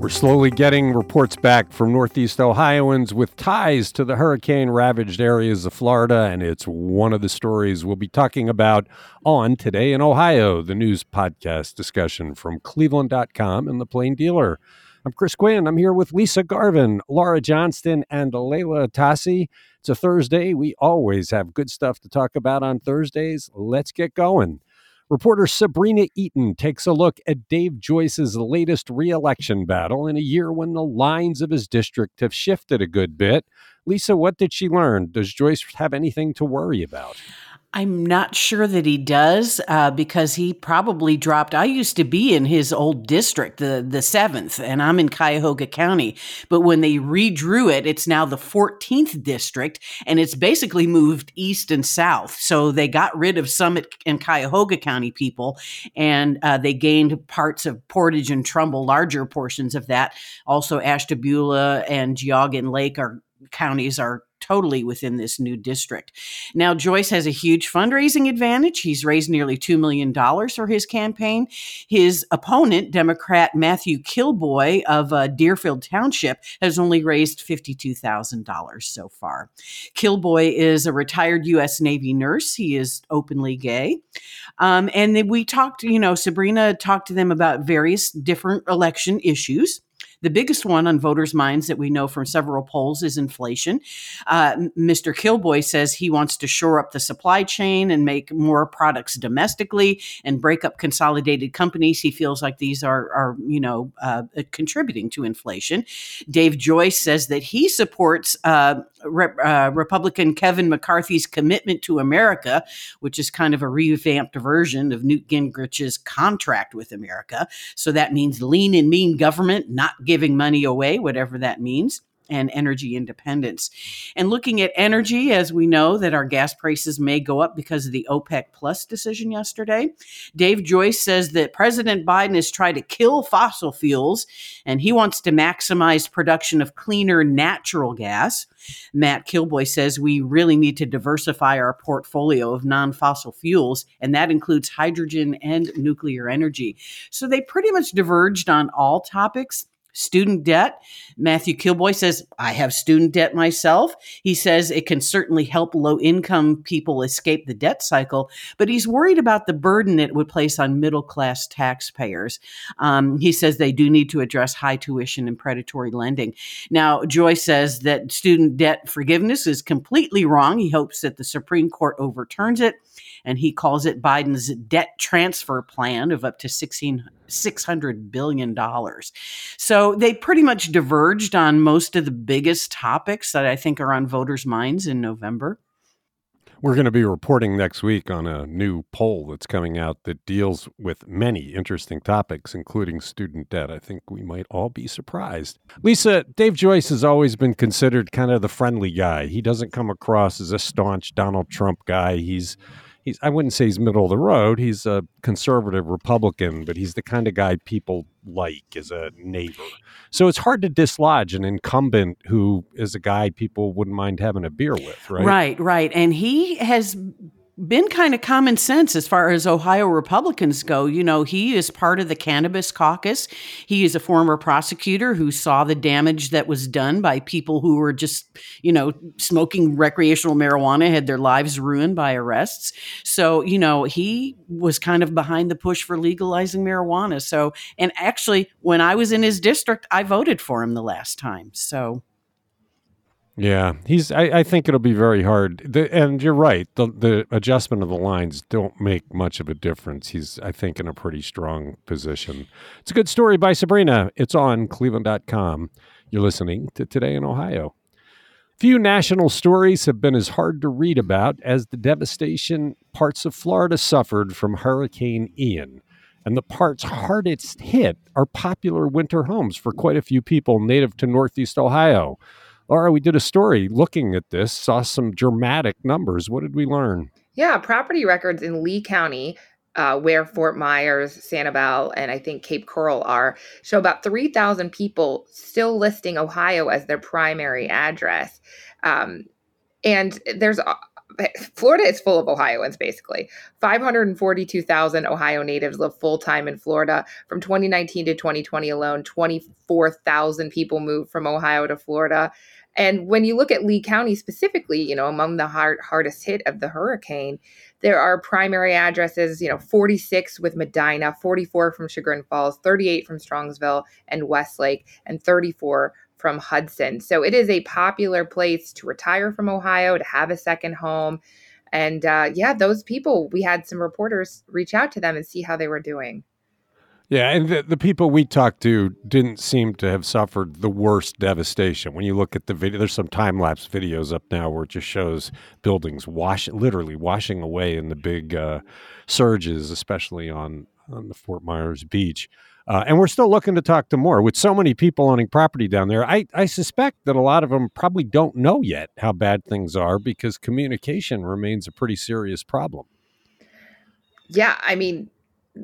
We're slowly getting reports back from Northeast Ohioans with ties to the hurricane ravaged areas of Florida, and it's one of the stories we'll be talking about on Today in Ohio, the news podcast discussion from Cleveland.com and the Plain Dealer. I'm Chris Quinn. I'm here with Lisa Garvin, Laura Johnston, and Leila Atassi. It's a Thursday. We always have good stuff to talk about on Thursdays. Let's get going. Reporter Sabrina Eaton takes a look at Dave Joyce's latest reelection battle in a year when the lines of his district have shifted a good bit. Lisa, what did she learn? Does Joyce have anything to worry about? I'm not sure that he does uh, because he probably dropped. I used to be in his old district, the the seventh, and I'm in Cuyahoga County. But when they redrew it, it's now the 14th district, and it's basically moved east and south. So they got rid of Summit and Cuyahoga County people, and uh, they gained parts of Portage and Trumbull, larger portions of that. Also, Ashtabula and Geauga Lake are counties are totally within this new district. Now, Joyce has a huge fundraising advantage. He's raised nearly $2 million for his campaign. His opponent, Democrat Matthew Kilboy of uh, Deerfield Township, has only raised $52,000 so far. Kilboy is a retired U.S. Navy nurse. He is openly gay. Um, and then we talked, you know, Sabrina talked to them about various different election issues. The biggest one on voters' minds that we know from several polls is inflation. Uh, Mr. Kilboy says he wants to shore up the supply chain and make more products domestically and break up consolidated companies. He feels like these are, are you know, uh, contributing to inflation. Dave Joyce says that he supports uh, Re- uh, Republican Kevin McCarthy's commitment to America, which is kind of a revamped version of Newt Gingrich's contract with America. So that means lean and mean government, not giving money away, whatever that means and energy independence. And looking at energy, as we know that our gas prices may go up because of the OPEC Plus decision yesterday, Dave Joyce says that President Biden has tried to kill fossil fuels and he wants to maximize production of cleaner natural gas. Matt Kilboy says we really need to diversify our portfolio of non fossil fuels, and that includes hydrogen and nuclear energy. So they pretty much diverged on all topics. Student debt. Matthew Kilboy says, I have student debt myself. He says it can certainly help low income people escape the debt cycle, but he's worried about the burden it would place on middle class taxpayers. Um, he says they do need to address high tuition and predatory lending. Now, Joy says that student debt forgiveness is completely wrong. He hopes that the Supreme Court overturns it, and he calls it Biden's debt transfer plan of up to 16 $600 billion. So they pretty much diverged on most of the biggest topics that I think are on voters' minds in November. We're going to be reporting next week on a new poll that's coming out that deals with many interesting topics, including student debt. I think we might all be surprised. Lisa, Dave Joyce has always been considered kind of the friendly guy. He doesn't come across as a staunch Donald Trump guy. He's he's I wouldn't say he's middle of the road. He's a conservative Republican, but he's the kind of guy people like as a neighbor. So it's hard to dislodge an incumbent who is a guy people wouldn't mind having a beer with, right? Right, right. And he has been kind of common sense as far as Ohio Republicans go. You know, he is part of the cannabis caucus. He is a former prosecutor who saw the damage that was done by people who were just, you know, smoking recreational marijuana, had their lives ruined by arrests. So, you know, he was kind of behind the push for legalizing marijuana. So, and actually, when I was in his district, I voted for him the last time. So, yeah, he's. I, I, think it'll be very hard. The, and you're right. The the adjustment of the lines don't make much of a difference. He's, I think, in a pretty strong position. It's a good story by Sabrina. It's on Cleveland.com. You're listening to Today in Ohio. Few national stories have been as hard to read about as the devastation parts of Florida suffered from Hurricane Ian. And the parts hardest hit are popular winter homes for quite a few people native to Northeast Ohio. Laura, we did a story looking at this, saw some dramatic numbers. What did we learn? Yeah, property records in Lee County, uh, where Fort Myers, Sanibel, and I think Cape Coral are, show about 3,000 people still listing Ohio as their primary address. Um, and there's Florida is full of Ohioans, basically. 542,000 Ohio natives live full time in Florida. From 2019 to 2020 alone, 24,000 people moved from Ohio to Florida. And when you look at Lee County specifically, you know, among the hard, hardest hit of the hurricane, there are primary addresses, you know, 46 with Medina, 44 from Chagrin Falls, 38 from Strongsville and Westlake, and 34 from Hudson. So it is a popular place to retire from Ohio, to have a second home. And uh, yeah, those people, we had some reporters reach out to them and see how they were doing. Yeah, and the, the people we talked to didn't seem to have suffered the worst devastation. When you look at the video, there's some time lapse videos up now where it just shows buildings wash, literally washing away in the big uh, surges, especially on on the Fort Myers beach. Uh, and we're still looking to talk to more. With so many people owning property down there, I, I suspect that a lot of them probably don't know yet how bad things are because communication remains a pretty serious problem. Yeah, I mean,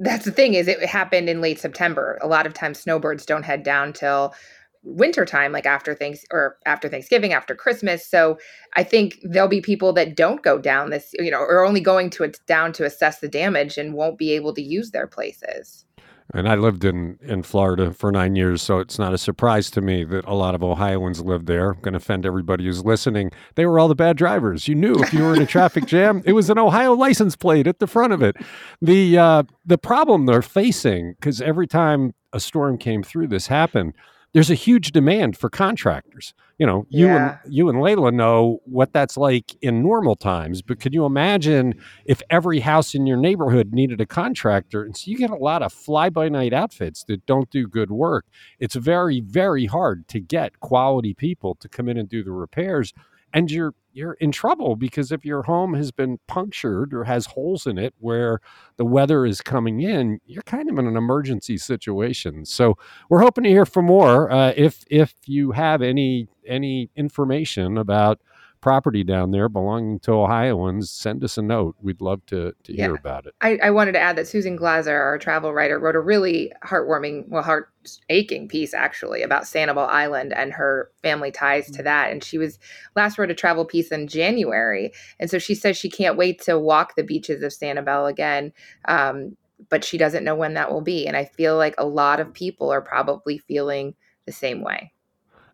that's the thing is it happened in late September. A lot of times snowbirds don't head down till wintertime, like after things or after Thanksgiving, after Christmas. So I think there'll be people that don't go down this, you know, or only going to it down to assess the damage and won't be able to use their places. And I lived in, in Florida for nine years, so it's not a surprise to me that a lot of Ohioans lived there. I'm going to offend everybody who's listening. They were all the bad drivers. You knew if you were in a traffic jam, it was an Ohio license plate at the front of it. The uh, the problem they're facing, because every time a storm came through, this happened there's a huge demand for contractors. You know, you yeah. and you and Leila know what that's like in normal times, but can you imagine if every house in your neighborhood needed a contractor? And so you get a lot of fly by night outfits that don't do good work. It's very, very hard to get quality people to come in and do the repairs and you're you're in trouble because if your home has been punctured or has holes in it where the weather is coming in, you're kind of in an emergency situation. So we're hoping to hear from more. Uh, if if you have any any information about property down there belonging to Ohioans, send us a note. We'd love to, to yeah. hear about it. I, I, wanted to add that Susan Glaser, our travel writer, wrote a really heartwarming, well, heart aching piece actually about Sanibel Island and her family ties to that. And she was last wrote a travel piece in January. And so she says she can't wait to walk the beaches of Sanibel again. Um, but she doesn't know when that will be. And I feel like a lot of people are probably feeling the same way.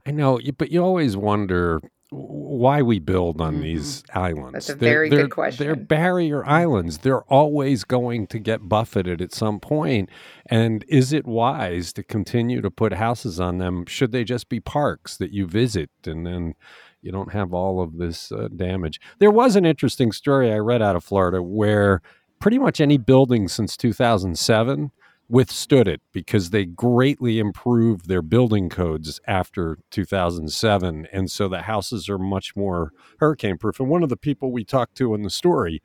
I know, but you always wonder why we build on mm-hmm. these islands. That's a very they're, good question. They're barrier islands. They're always going to get buffeted at some point. And is it wise to continue to put houses on them? Should they just be parks that you visit and then you don't have all of this uh, damage? There was an interesting story I read out of Florida where pretty much any building since 2007 withstood it because they greatly improved their building codes after 2007 and so the houses are much more hurricane proof and one of the people we talked to in the story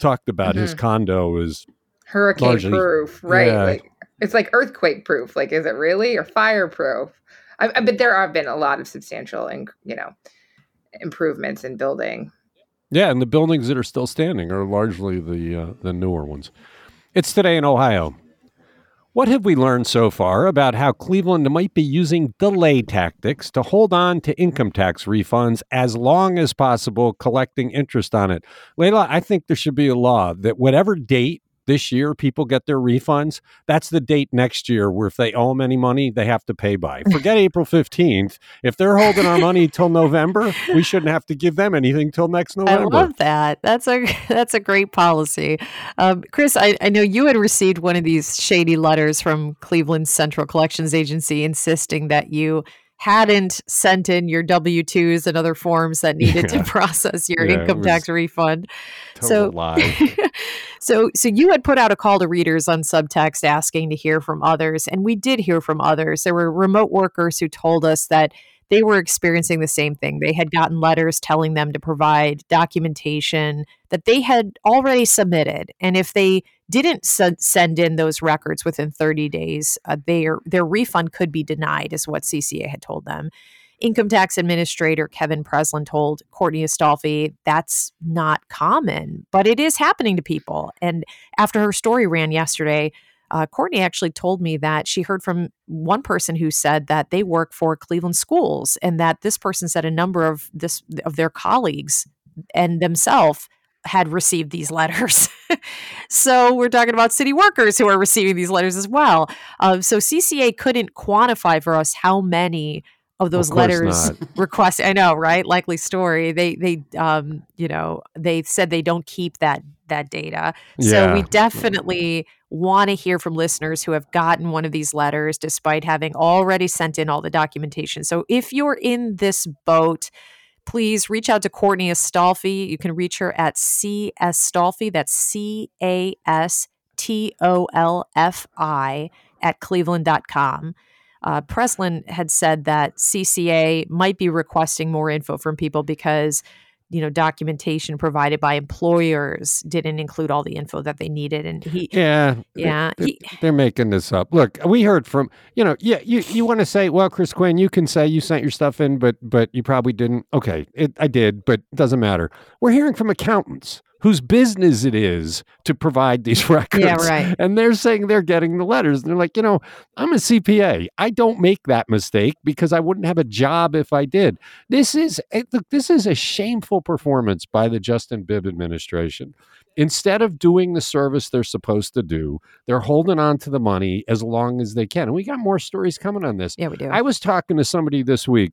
talked about mm-hmm. his condo is hurricane largely, proof right yeah. like, it's like earthquake proof like is it really? Or fireproof? I, I, but there have been a lot of substantial and you know improvements in building. Yeah and the buildings that are still standing are largely the uh, the newer ones. It's today in ohio what have we learned so far about how Cleveland might be using delay tactics to hold on to income tax refunds as long as possible, collecting interest on it? Leila, I think there should be a law that whatever date this year people get their refunds, that's the date next year where if they owe them any money, they have to pay by. Forget April 15th. If they're holding our money till November, we shouldn't have to give them anything till next November. I love that. That's a that's a great policy. Um, Chris, I, I know you had received one of these shady letters from Cleveland Central Collections Agency insisting that you hadn't sent in your W 2s and other forms that needed yeah. to process your yeah, income tax refund. so, so, so you had put out a call to readers on subtext asking to hear from others, and we did hear from others. There were remote workers who told us that they were experiencing the same thing. They had gotten letters telling them to provide documentation that they had already submitted. And if they didn't send in those records within 30 days, uh, their, their refund could be denied, is what CCA had told them. Income tax administrator Kevin Preslin told Courtney Astolfi that's not common, but it is happening to people. And after her story ran yesterday, uh, Courtney actually told me that she heard from one person who said that they work for Cleveland schools, and that this person said a number of this of their colleagues and themselves had received these letters. so we're talking about city workers who are receiving these letters as well. Uh, so CCA couldn't quantify for us how many of those Of letters request i know right? Likely story. They they um you know they said they don't keep that that data. So we definitely want to hear from listeners who have gotten one of these letters despite having already sent in all the documentation. So if you're in this boat please reach out to Courtney Astolfi. You can reach her at C S Stolfi. That's C A S T O L F I at cleveland.com. Uh, Preslin had said that CCA might be requesting more info from people because you know documentation provided by employers didn't include all the info that they needed and he Yeah. yeah he, They're making this up. Look, we heard from you know, yeah, you you want to say, well, Chris Quinn, you can say you sent your stuff in, but but you probably didn't. Okay, it, I did, but it doesn't matter. We're hearing from accountants whose business it is to provide these records. Yeah, right. And they're saying they're getting the letters. And they're like, you know, I'm a CPA. I don't make that mistake because I wouldn't have a job if I did. This is eh, look, this is a shameful performance by the Justin Bibb administration. Instead of doing the service they're supposed to do, they're holding on to the money as long as they can. And we got more stories coming on this. yeah we do I was talking to somebody this week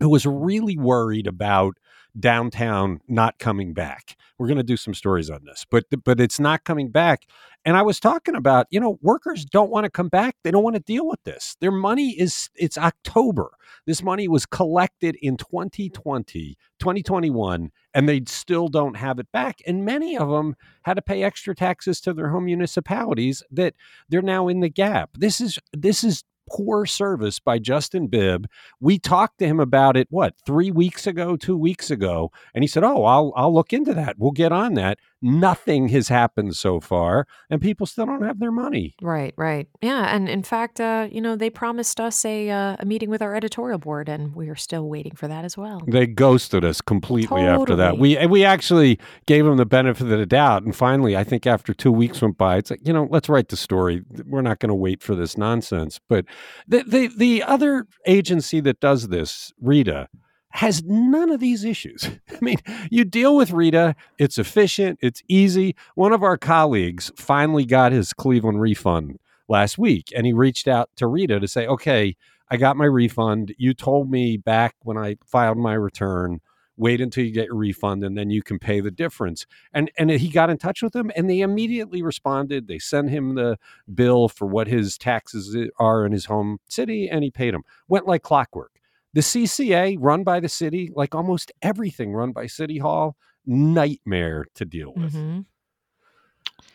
who was really worried about downtown not coming back. We're going to do some stories on this, but but it's not coming back. And I was talking about, you know, workers don't want to come back. They don't want to deal with this. Their money is it's October. This money was collected in 2020, 2021, and they still don't have it back. And many of them had to pay extra taxes to their home municipalities that they're now in the gap. This is this is poor service by Justin Bibb. We talked to him about it what, 3 weeks ago, 2 weeks ago, and he said, "Oh, I'll I'll look into that. We'll get on that." Nothing has happened so far, and people still don't have their money. Right, right. Yeah, and in fact, uh, you know, they promised us a uh, a meeting with our editorial board, and we are still waiting for that as well. They ghosted us completely after that. We we actually gave them the benefit of the doubt, and finally, I think after two weeks went by, it's like you know, let's write the story. We're not going to wait for this nonsense. But the the the other agency that does this, Rita, has none of these issues. I mean, you deal with Rita, it's efficient, it's easy. One of our colleagues finally got his Cleveland refund last week, and he reached out to Rita to say, okay. I got my refund. You told me back when I filed my return, wait until you get your refund and then you can pay the difference. And and he got in touch with them and they immediately responded. They sent him the bill for what his taxes are in his home city and he paid them. Went like clockwork. The CCA run by the city, like almost everything run by City Hall, nightmare to deal with. Mhm.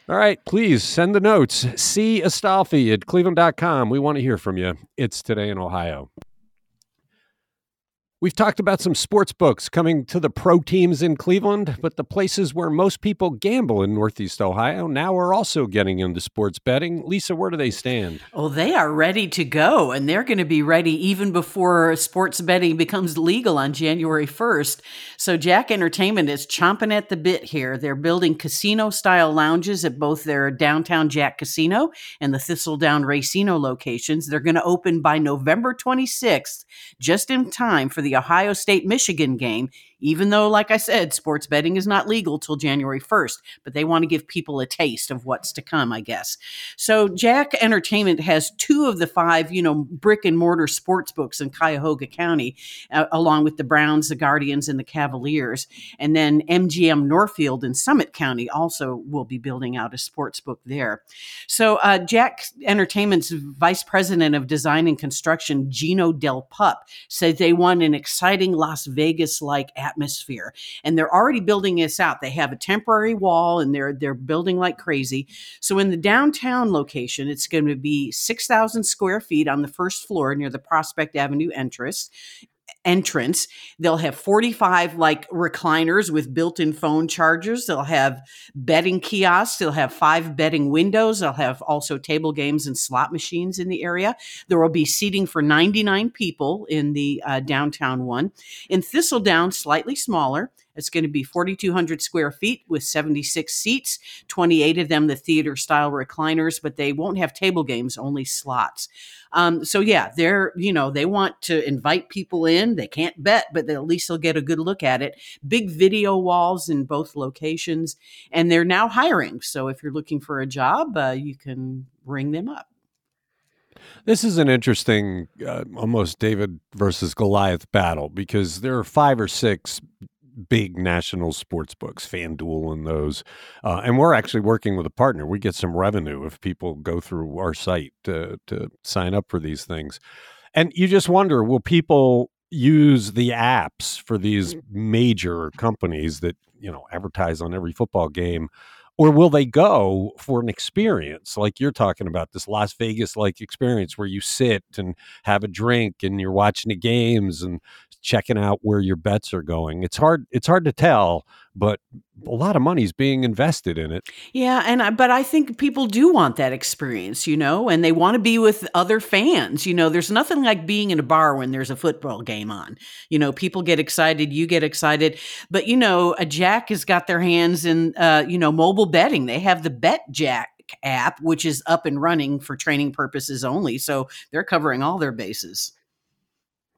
All right, please send the notes. C. Astolfi at cleveland.com. We want to hear from you. It's today in Ohio. We've talked about some sports books coming to the pro teams in Cleveland, but the places where most people gamble in Northeast Ohio now are also getting into sports betting. Lisa, where do they stand? Oh, they are ready to go, and they're going to be ready even before sports betting becomes legal on January 1st. So, Jack Entertainment is chomping at the bit here. They're building casino style lounges at both their downtown Jack Casino and the Thistledown Racino locations. They're going to open by November 26th, just in time for the Ohio State Michigan game, even though, like I said, sports betting is not legal till January 1st, but they want to give people a taste of what's to come, I guess. So Jack Entertainment has two of the five, you know, brick and mortar sports books in Cuyahoga County, uh, along with the Browns, the Guardians, and the Cavaliers. And then MGM Northfield in Summit County also will be building out a sports book there. So uh, Jack Entertainment's vice president of design and construction, Gino Del Pup, said they want an exciting Las Vegas-like atmosphere, and they're already building this out. They have a temporary wall, and they're they're building like crazy. So in the downtown location, it's going to be 6,000 square feet on the first floor near the Prospect Avenue entrance entrance. They'll have 45 like recliners with built-in phone chargers. They'll have betting kiosks. They'll have five betting windows. They'll have also table games and slot machines in the area. There will be seating for 99 people in the uh, downtown one. In Thistledown, slightly smaller. It's going to be 4,200 square feet with 76 seats, 28 of them the theater style recliners, but they won't have table games, only slots. Um, so yeah, they're you know they want to invite people in. They can't bet, but at least they'll get a good look at it. Big video walls in both locations, and they're now hiring. So if you're looking for a job, uh, you can ring them up. This is an interesting, uh, almost David versus Goliath battle because there are five or six big national sports books, FanDuel and those. Uh, and we're actually working with a partner. We get some revenue if people go through our site to, to sign up for these things. And you just wonder will people use the apps for these major companies that, you know, advertise on every football game? Or will they go for an experience like you're talking about, this Las Vegas like experience where you sit and have a drink and you're watching the games and checking out where your bets are going. It's hard it's hard to tell, but a lot of money is being invested in it. Yeah, and I, but I think people do want that experience, you know, and they want to be with other fans. You know, there's nothing like being in a bar when there's a football game on. You know, people get excited, you get excited, but you know, a Jack has got their hands in uh, you know, mobile betting. They have the Bet Jack app which is up and running for training purposes only, so they're covering all their bases.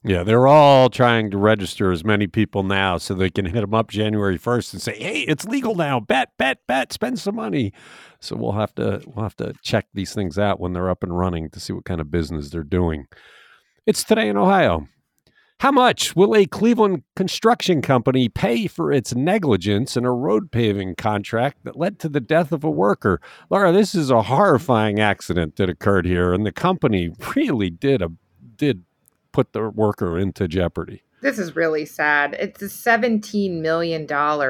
Yeah, they're all trying to register as many people now so they can hit them up January 1st and say, "Hey, it's legal now. Bet, bet, bet, spend some money." So we'll have to we'll have to check these things out when they're up and running to see what kind of business they're doing. It's today in Ohio. How much will a Cleveland construction company pay for its negligence in a road paving contract that led to the death of a worker? Laura, this is a horrifying accident that occurred here, and the company really did a did put the worker into jeopardy. This is really sad. It's a $17 million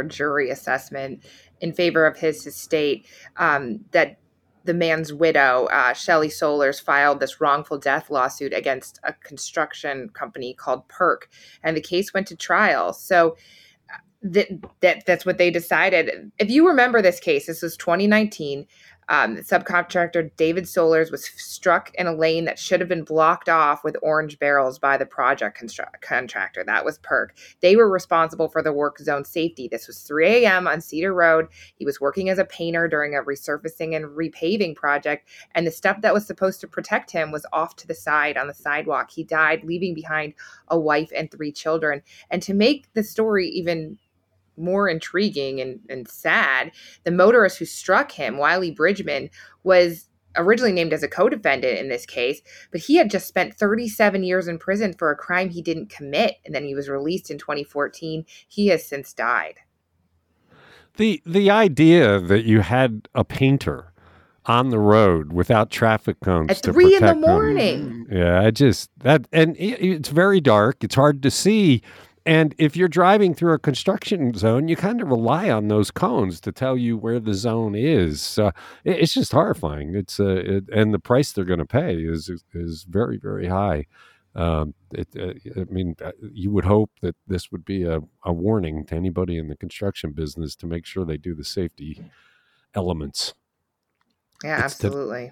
jury assessment in favor of his estate um, that the man's widow, uh, Shelly Solers, filed this wrongful death lawsuit against a construction company called Perk, and the case went to trial. So uh, that, that that's what they decided. If you remember this case, this was 2019. Um, subcontractor David Solers was struck in a lane that should have been blocked off with orange barrels by the project constru- contractor. That was Perk. They were responsible for the work zone safety. This was 3 a.m. on Cedar Road. He was working as a painter during a resurfacing and repaving project, and the stuff that was supposed to protect him was off to the side on the sidewalk. He died, leaving behind a wife and three children. And to make the story even more intriguing and, and sad, the motorist who struck him, Wiley Bridgeman, was originally named as a co-defendant in this case, but he had just spent 37 years in prison for a crime he didn't commit, and then he was released in 2014. He has since died. The the idea that you had a painter on the road without traffic cones at three in the Them, morning. yeah, I just that and it's very dark. It's hard to see and if you're driving through a construction zone, you kind of rely on those cones to tell you where the zone is. Uh, it, it's just horrifying. It's uh, it, and the price they're going to pay is is very very high. Um, it, uh, I mean, uh, you would hope that this would be a, a warning to anybody in the construction business to make sure they do the safety elements. Yeah, it's absolutely.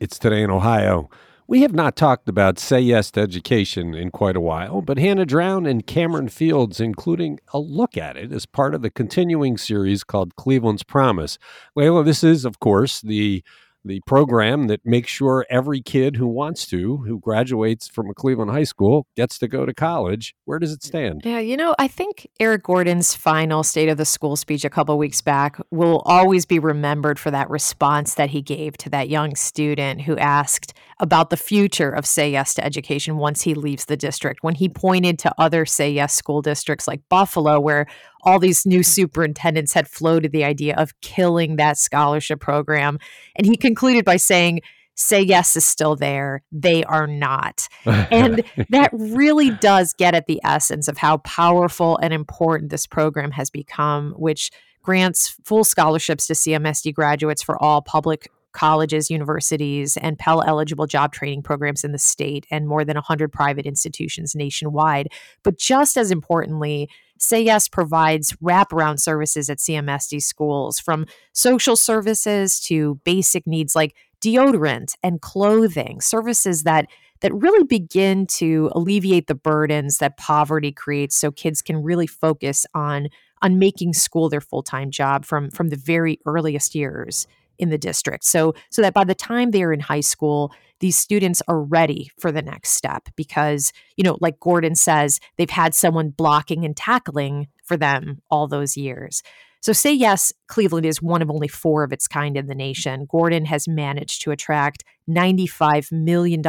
it's today in Ohio. We have not talked about Say Yes to Education in quite a while, but Hannah Drown and Cameron Fields, including a look at it as part of the continuing series called Cleveland's Promise. Leila, this is, of course, the the program that makes sure every kid who wants to, who graduates from a Cleveland high school, gets to go to college. Where does it stand? Yeah, you know, I think Eric Gordon's final State of the School speech a couple weeks back will always be remembered for that response that he gave to that young student who asked about the future of Say Yes to Education once he leaves the district. When he pointed to other Say Yes school districts like Buffalo, where all these new mm-hmm. superintendents had floated the idea of killing that scholarship program. And he concluded by saying, Say Yes is still there. They are not. And that really does get at the essence of how powerful and important this program has become, which grants full scholarships to CMSD graduates for all public colleges, universities, and Pell eligible job training programs in the state and more than 100 private institutions nationwide. But just as importantly, Say Yes provides wraparound services at CMSD schools from social services to basic needs like deodorant and clothing, services that that really begin to alleviate the burdens that poverty creates so kids can really focus on on making school their full-time job from from the very earliest years in the district. So so that by the time they're in high school, these students are ready for the next step because, you know, like Gordon says, they've had someone blocking and tackling for them all those years. So, say yes, Cleveland is one of only four of its kind in the nation. Gordon has managed to attract $95 million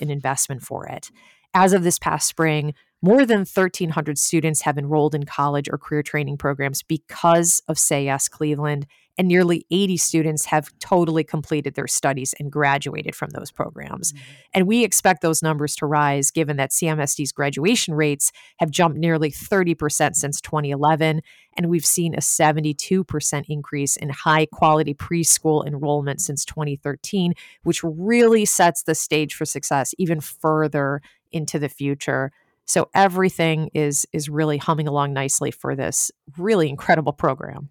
in investment for it. As of this past spring, more than 1,300 students have enrolled in college or career training programs because of Say Yes Cleveland, and nearly 80 students have totally completed their studies and graduated from those programs. Mm-hmm. And we expect those numbers to rise given that CMSD's graduation rates have jumped nearly 30% since 2011, and we've seen a 72% increase in high quality preschool enrollment since 2013, which really sets the stage for success even further into the future. So everything is is really humming along nicely for this really incredible program.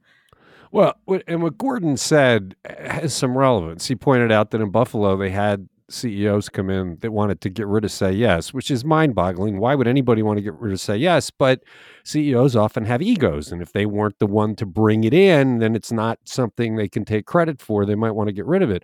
Well, and what Gordon said has some relevance. He pointed out that in Buffalo they had CEOs come in that wanted to get rid of Say Yes, which is mind boggling. Why would anybody want to get rid of Say Yes? But CEOs often have egos. And if they weren't the one to bring it in, then it's not something they can take credit for. They might want to get rid of it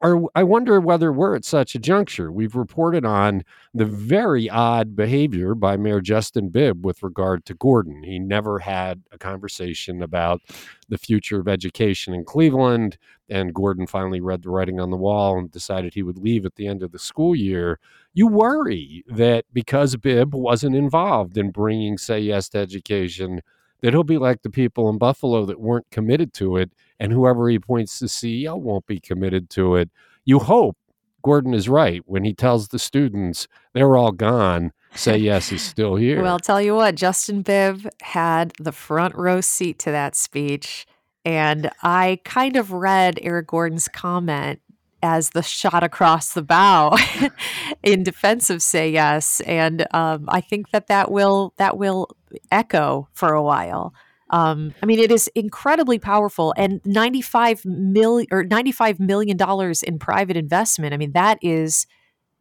are, I wonder whether we're at such a juncture. We've reported on the very odd behavior by Mayor Justin Bibb with regard to Gordon. He never had a conversation about the future of education in Cleveland, and Gordon finally read the writing on the wall and decided he would leave at the end of the school year. You worry that because Bibb wasn't involved in bringing Say Yes to Education, that he'll be like the people in Buffalo that weren't committed to it, and whoever he appoints to CEO won't be committed to it. You hope Gordon is right when he tells the students they're all gone. Say yes is still here. well, I'll tell you what, Justin Bibb had the front row seat to that speech. And I kind of read Eric Gordon's comment as the shot across the bow in defense of say yes and um, i think that that will that will echo for a while um, i mean it is incredibly powerful and 95 million or 95 million dollars in private investment i mean that is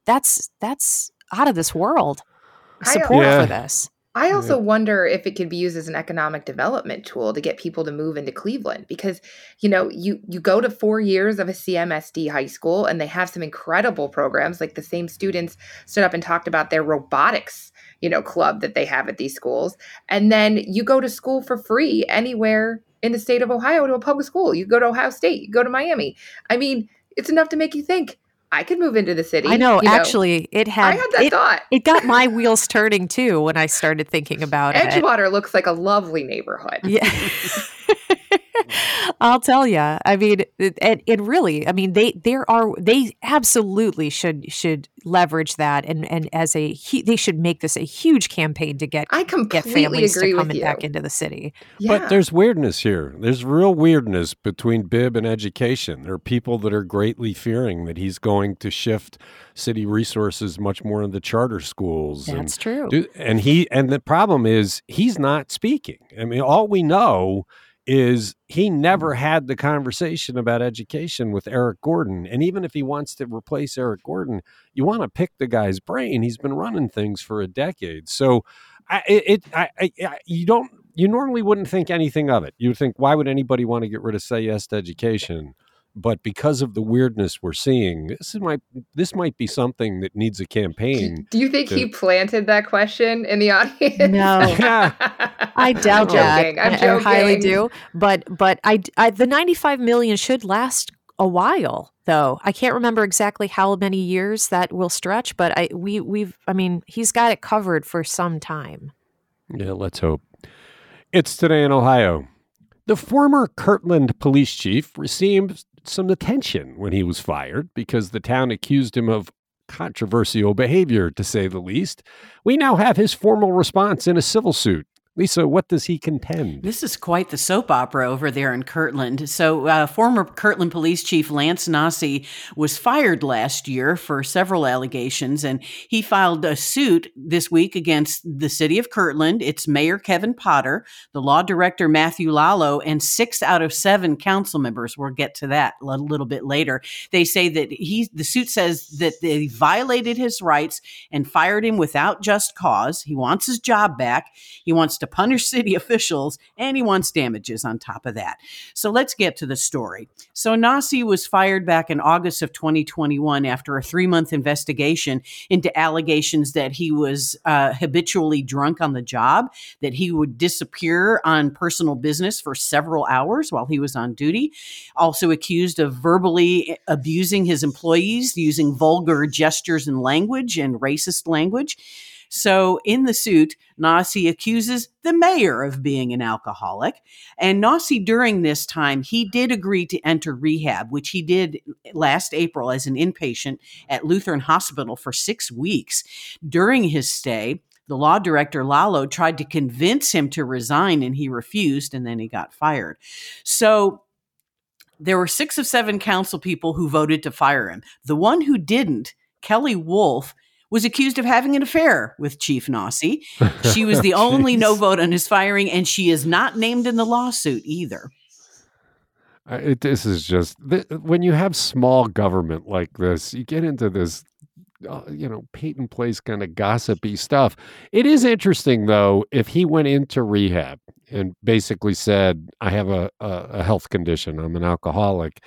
that's that's out of this world support yeah. for this I also yeah. wonder if it could be used as an economic development tool to get people to move into Cleveland because you know you you go to 4 years of a CMSD high school and they have some incredible programs like the same students stood up and talked about their robotics you know club that they have at these schools and then you go to school for free anywhere in the state of Ohio to a public school you go to Ohio State you go to Miami I mean it's enough to make you think I could move into the city. I know. Actually, know. it had. I had that it, thought. It got my wheels turning too when I started thinking about Edgewater it. Edgewater looks like a lovely neighborhood. Yeah. I'll tell you. I mean, it, it really. I mean, they there are they absolutely should should leverage that and and as a they should make this a huge campaign to get I get families to coming back into the city. Yeah. But there's weirdness here. There's real weirdness between Bibb and education. There are people that are greatly fearing that he's going to shift city resources much more into charter schools. That's and true. Do, and he and the problem is he's not speaking. I mean, all we know is he never mm. had the conversation about education with Eric Gordon. And even if he wants to replace Eric Gordon, you want to pick the guy's brain. He's been running things for a decade. So I, it, I, I, you don't, you normally wouldn't think anything of it. You would think, why would anybody want to get rid of say yes to education? But because of the weirdness we're seeing, this might this might be something that needs a campaign. Do you think to... he planted that question in the audience? No, I doubt I'm that. Joking. I'm joking. I highly do, but but I, I the 95 million should last a while though. I can't remember exactly how many years that will stretch, but I we we've I mean he's got it covered for some time. Yeah, let's hope. It's today in Ohio. The former Kirtland police chief received some attention when he was fired because the town accused him of controversial behavior, to say the least. We now have his formal response in a civil suit. Lisa, what does he contend? This is quite the soap opera over there in Kirtland. So, uh, former Kirtland Police Chief Lance Nosse was fired last year for several allegations, and he filed a suit this week against the city of Kirtland, its mayor Kevin Potter, the law director Matthew Lalo, and six out of seven council members. We'll get to that a little bit later. They say that he, the suit says that they violated his rights and fired him without just cause. He wants his job back. He wants to punish city officials, and he wants damages on top of that. So let's get to the story. So Nosse was fired back in August of 2021 after a three month investigation into allegations that he was uh, habitually drunk on the job, that he would disappear on personal business for several hours while he was on duty. Also accused of verbally abusing his employees using vulgar gestures and language and racist language. So in the suit, Nosse accuses the mayor of being an alcoholic. And Nosse, during this time, he did agree to enter rehab, which he did last April as an inpatient at Lutheran Hospital for six weeks. During his stay, the law director, Lalo, tried to convince him to resign and he refused, and then he got fired. So there were six of seven council people who voted to fire him. The one who didn't, Kelly Wolf, was accused of having an affair with Chief Nosse. She was the only no vote on his firing, and she is not named in the lawsuit either. It, this is just th- when you have small government like this, you get into this, uh, you know, Peyton Place kind of gossipy stuff. It is interesting though if he went into rehab and basically said, "I have a, a, a health condition. I'm an alcoholic,"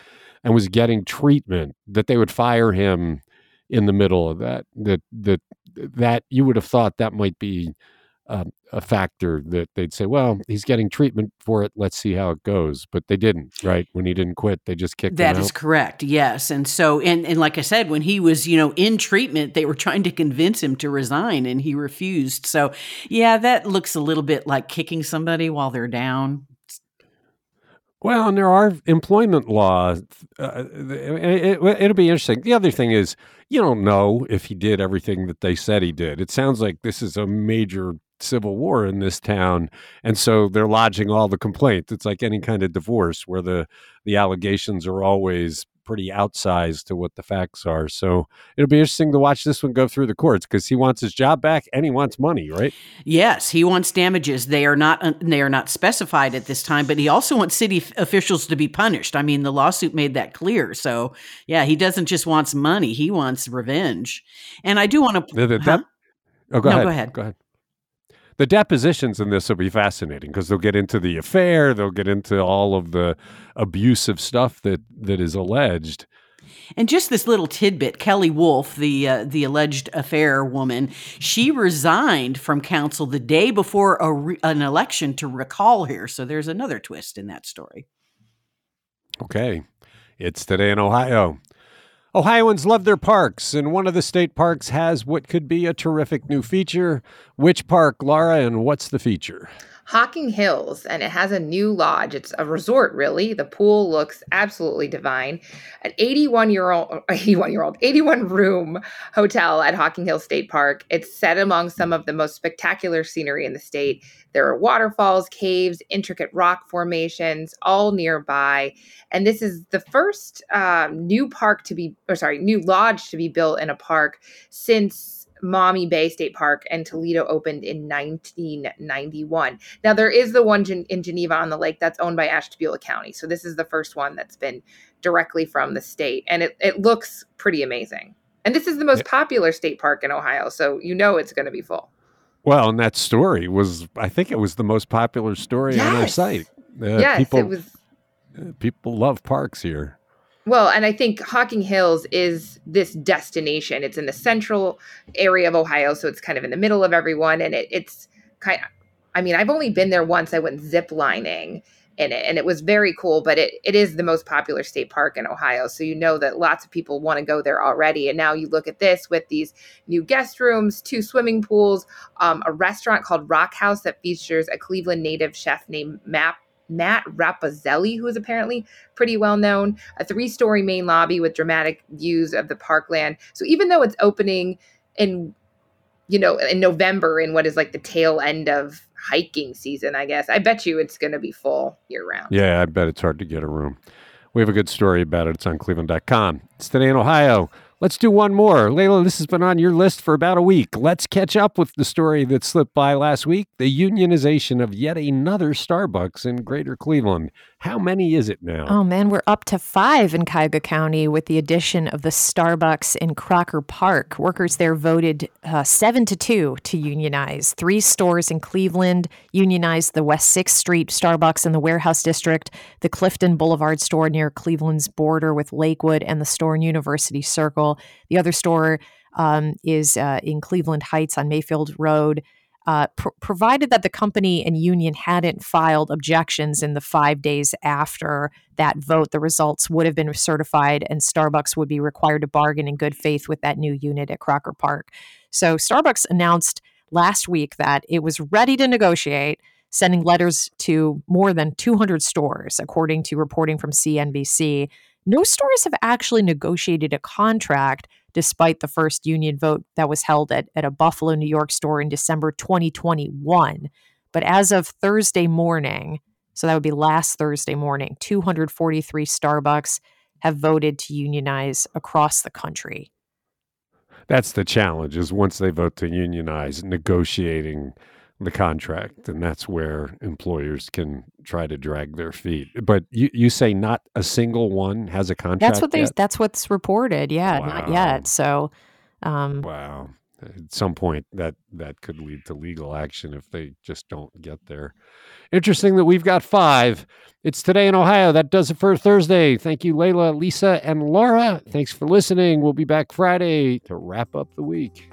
and was getting treatment, that they would fire him in the middle of that. That that that you would have thought that might be um, a factor that they'd say, well, he's getting treatment for it. Let's see how it goes. But they didn't, right? When he didn't quit, they just kicked That is correct. Yes. And so, and, and like I said, when he was, you know, in treatment, they were trying to convince him to resign and he refused. So, yeah, that looks a little bit like kicking somebody while they're down. Well, and there are employment laws. Uh, it, it, it'll be interesting. The other thing is, you don't know if he did everything that they said he did. It sounds like this is a major civil war in this town, and so they're lodging all the complaints. It's like any kind of divorce where the the allegations are always pretty outsized to what the facts are. So it'll be interesting to watch this one go through the courts because he wants his job back and he wants money, right? Yes, he wants damages. They are not uh, they are not specified at this time, but he also wants city f- officials to be punished. I mean, the lawsuit made that clear. So, yeah, he doesn't just wants money; he wants revenge. And I do want to. The, Huh? oh, go No, ahead. go ahead. Go ahead. The depositions in this will be fascinating because they'll get into the affair, they'll get into all of the abusive stuff that that is alleged. And just this little tidbit: Kelly Wolf, the uh, the alleged affair woman, she resigned from council the day before a re- an election to recall her. So there's another twist in that story. Okay. It's today in Ohio. Ohioans love their parks, and one of the state parks has what could be a terrific new feature. Which park, Laura, and what's the feature? Hocking Hills, and it has a new lodge. It's a resort, really. The pool looks absolutely divine. An 81 year old, 81 year old, 81 room hotel at Hocking Hills State Park. It's set among some of the most spectacular scenery in the state. There are waterfalls, caves, intricate rock formations, all nearby. And this is the first um, new park to be, or sorry, new lodge to be built in a park since Maumee Bay State Park and Toledo opened in 1991. Now there is the one in Geneva on the lake that's owned by Ashtabula County. So this is the first one that's been directly from the state and it, it looks pretty amazing. And this is the most popular state park in Ohio, so you know it's going to be full. Well, and that story was, I think it was the most popular story on our site. Uh, yes, people, it was uh, people love parks here. Well, and I think Hocking Hills is this destination. It's in the central area of Ohio, so it's kind of in the middle of everyone. And it, it's kind Of, I mean, I've only been there once. I went zip lining in it, and it was very cool, but it, it is the most popular state park in Ohio. So you know that lots of people want to go there already. And now you look at this with these new guest rooms, two swimming pools, um, a restaurant called Rock House that features a Cleveland native chef named Matt Matt Rappazelli, who is apparently pretty well known, a three story main lobby with dramatic views of the parkland. So even though it's opening in, you know, in November in what is like the tail end of hiking season, I guess, I bet you it's going to be full year round. Yeah, I bet it's hard to get a room. We have a good story about it. It's on cleveland.com. It's today in Ohio. Let's do one more. Leila, this has been on your list for about a week. Let's catch up with the story that slipped by last week the unionization of yet another Starbucks in greater Cleveland. How many is it now? Oh man, we're up to five in Cuyahoga County with the addition of the Starbucks in Crocker Park. Workers there voted uh, seven to two to unionize. Three stores in Cleveland unionized the West 6th Street Starbucks in the Warehouse District, the Clifton Boulevard store near Cleveland's border with Lakewood, and the store in University Circle. The other store um, is uh, in Cleveland Heights on Mayfield Road uh, pr- provided that the company and union hadn't filed objections in the five days after that vote, the results would have been certified and Starbucks would be required to bargain in good faith with that new unit at Crocker Park. So Starbucks announced last week that it was ready to negotiate, sending letters to more than 200 stores, according to reporting from CNBC. No stores have actually negotiated a contract despite the first union vote that was held at, at a Buffalo, New York store in December 2021. But as of Thursday morning, so that would be last Thursday morning, 243 Starbucks have voted to unionize across the country. That's the challenge is once they vote to unionize, negotiating the contract and that's where employers can try to drag their feet. But you, you say not a single one has a contract that's what they that's what's reported. Yeah wow. not yet. So um, wow. At some point that that could lead to legal action if they just don't get there. Interesting that we've got five. It's today in ohio. That does it for thursday. Thank you Leila lisa and laura. Thanks for listening. We'll be back friday to wrap up the week